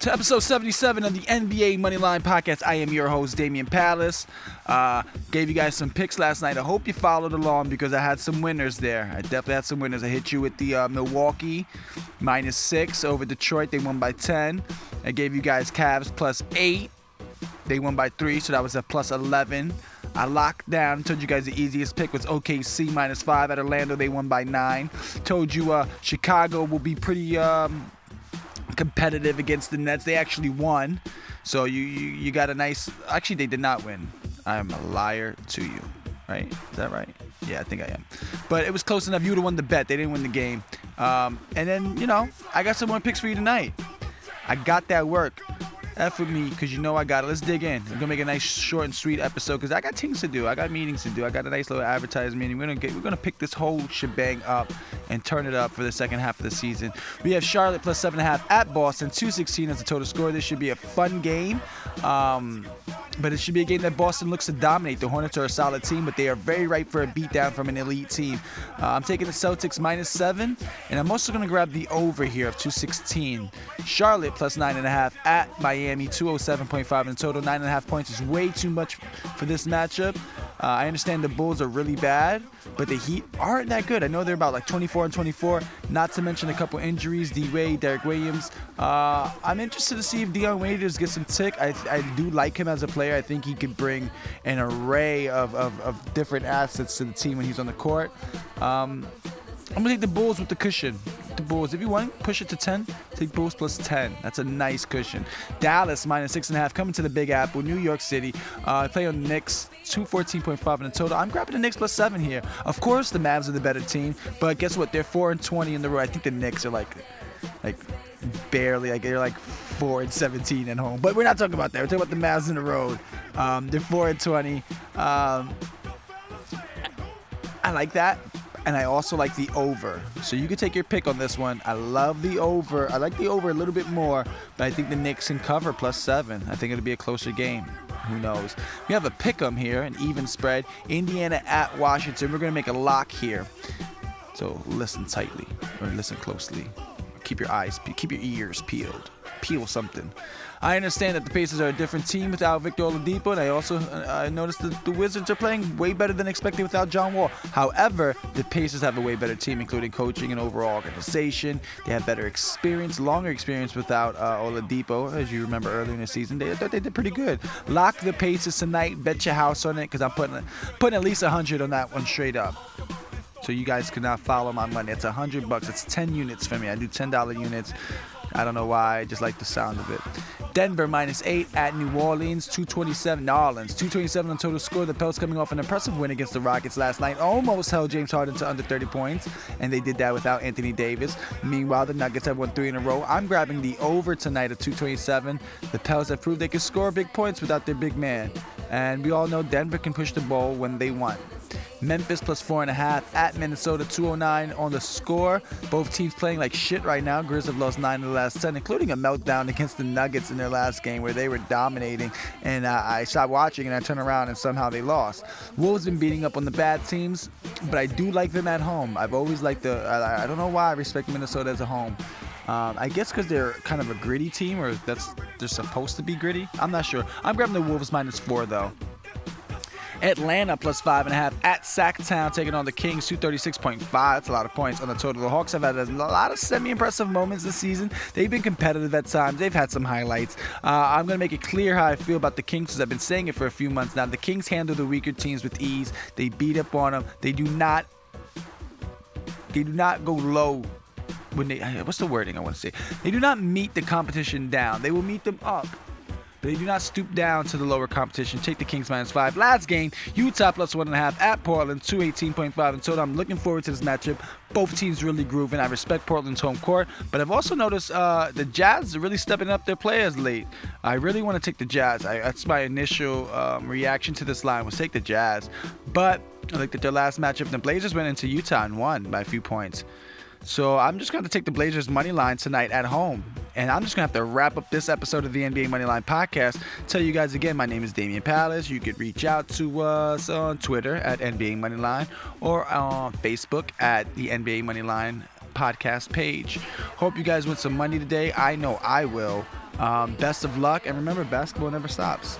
to episode 77 of the NBA Moneyline Podcast. I am your host, Damian Palace. Uh, gave you guys some picks last night. I hope you followed along because I had some winners there. I definitely had some winners. I hit you with the uh, Milwaukee minus six over Detroit. They won by 10. I gave you guys Cavs plus eight. They won by three, so that was a plus 11. I locked down, told you guys the easiest pick was OKC minus five at Orlando. They won by nine. Told you uh, Chicago will be pretty um, competitive against the Nets. They actually won. So you, you, you got a nice. Actually, they did not win. I'm a liar to you. Right? Is that right? Yeah, I think I am. But it was close enough. You would have won the bet. They didn't win the game. Um, and then, you know, I got some more picks for you tonight. I got that work. F with me, because you know I got it. Let's dig in. We're gonna make a nice short and sweet episode because I got things to do. I got meetings to do. I got a nice little advertising meeting. We're gonna get we're gonna pick this whole shebang up and turn it up for the second half of the season. We have Charlotte plus seven and a half at Boston, 216 as the total score. This should be a fun game. Um, but it should be a game that Boston looks to dominate. The Hornets are a solid team, but they are very ripe for a beatdown from an elite team. Uh, I'm taking the Celtics minus seven, and I'm also going to grab the over here of 216. Charlotte plus nine and a half at Miami, 207.5 in total. Nine and a half points is way too much for this matchup. Uh, I understand the Bulls are really bad, but the Heat aren't that good. I know they're about like 24 and 24, not to mention a couple injuries. D Wade, Derek Williams. Uh, I'm interested to see if Dion Waiters gets some tick. I, I do like him as a player. I think he could bring an array of, of, of different assets to the team when he's on the court. Um, I'm gonna take the Bulls with the cushion. The Bulls. If you want, push it to 10. Take Bulls plus 10. That's a nice cushion. Dallas minus six and a half coming to the Big Apple. New York City. Uh, play on Knicks. 214.5 in the total. I'm grabbing the Knicks plus seven here. Of course, the Mavs are the better team, but guess what? They're four and 20 in the row. I think the Knicks are like, like barely like they're like four and 17 at home. But we're not talking about that. We're talking about the Mavs in the road. Um, they're four and 20. Um, I like that. And I also like the over. So you can take your pick on this one. I love the over. I like the over a little bit more, but I think the Knicks can cover plus seven. I think it'll be a closer game. Who knows? We have a pick 'em here, an even spread. Indiana at Washington. We're to make a lock here. So listen tightly or listen closely. Keep your eyes, keep your ears peeled. Peel something. I understand that the Pacers are a different team without Victor Oladipo, and I also uh, I noticed that the Wizards are playing way better than expected without John Wall. However, the Pacers have a way better team, including coaching and overall organization. They have better experience, longer experience without uh, Oladipo, as you remember earlier in the season. They they did pretty good. Lock the Pacers tonight. Bet your house on it, because I'm putting putting at least 100 on that one straight up. So you guys cannot follow my money. It's a hundred bucks. It's 10 units for me. I do $10 units. I don't know why. I just like the sound of it. Denver minus eight at New Orleans, 227. New Orleans, 227 on total score. The Pelts coming off an impressive win against the Rockets last night. Almost held James Harden to under 30 points, and they did that without Anthony Davis. Meanwhile, the Nuggets have won three in a row. I'm grabbing the over tonight at 227. The Pelts have proved they can score big points without their big man. And we all know Denver can push the ball when they want. Memphis plus four and a half at Minnesota, 209 on the score. Both teams playing like shit right now. Grizz have lost nine of the last ten, including a meltdown against the Nuggets in their last game where they were dominating. And uh, I stopped watching and I turned around and somehow they lost. Wolves been beating up on the bad teams, but I do like them at home. I've always liked the. I, I don't know why I respect Minnesota as a home. Um, I guess because they're kind of a gritty team, or that's they're supposed to be gritty. I'm not sure. I'm grabbing the Wolves minus four though. Atlanta plus five and a half at Sacktown taking on the Kings, 236.5. That's a lot of points on the total. The Hawks have had a lot of semi-impressive moments this season. They've been competitive at times. They've had some highlights. Uh, I'm going to make it clear how I feel about the Kings because I've been saying it for a few months now. The Kings handle the weaker teams with ease. They beat up on them. They do not. They do not go low when they. What's the wording I want to say? They do not meet the competition down. They will meet them up. They do not stoop down to the lower competition. Take the Kings minus five. Last game, Utah plus one and a half at Portland, 218.5 in total. I'm looking forward to this matchup. Both teams really grooving. I respect Portland's home court, but I've also noticed uh, the Jazz are really stepping up their players late. I really want to take the Jazz. I, that's my initial um, reaction to this line was take the Jazz, but I looked at their last matchup. The Blazers went into Utah and won by a few points. So I'm just going to take the Blazers money line tonight at home. And I'm just going to have to wrap up this episode of the NBA Moneyline podcast. Tell you guys again, my name is Damian Palace. You could reach out to us on Twitter at NBA Moneyline or on Facebook at the NBA Moneyline podcast page. Hope you guys win some money today. I know I will. Um, best of luck. And remember, basketball never stops.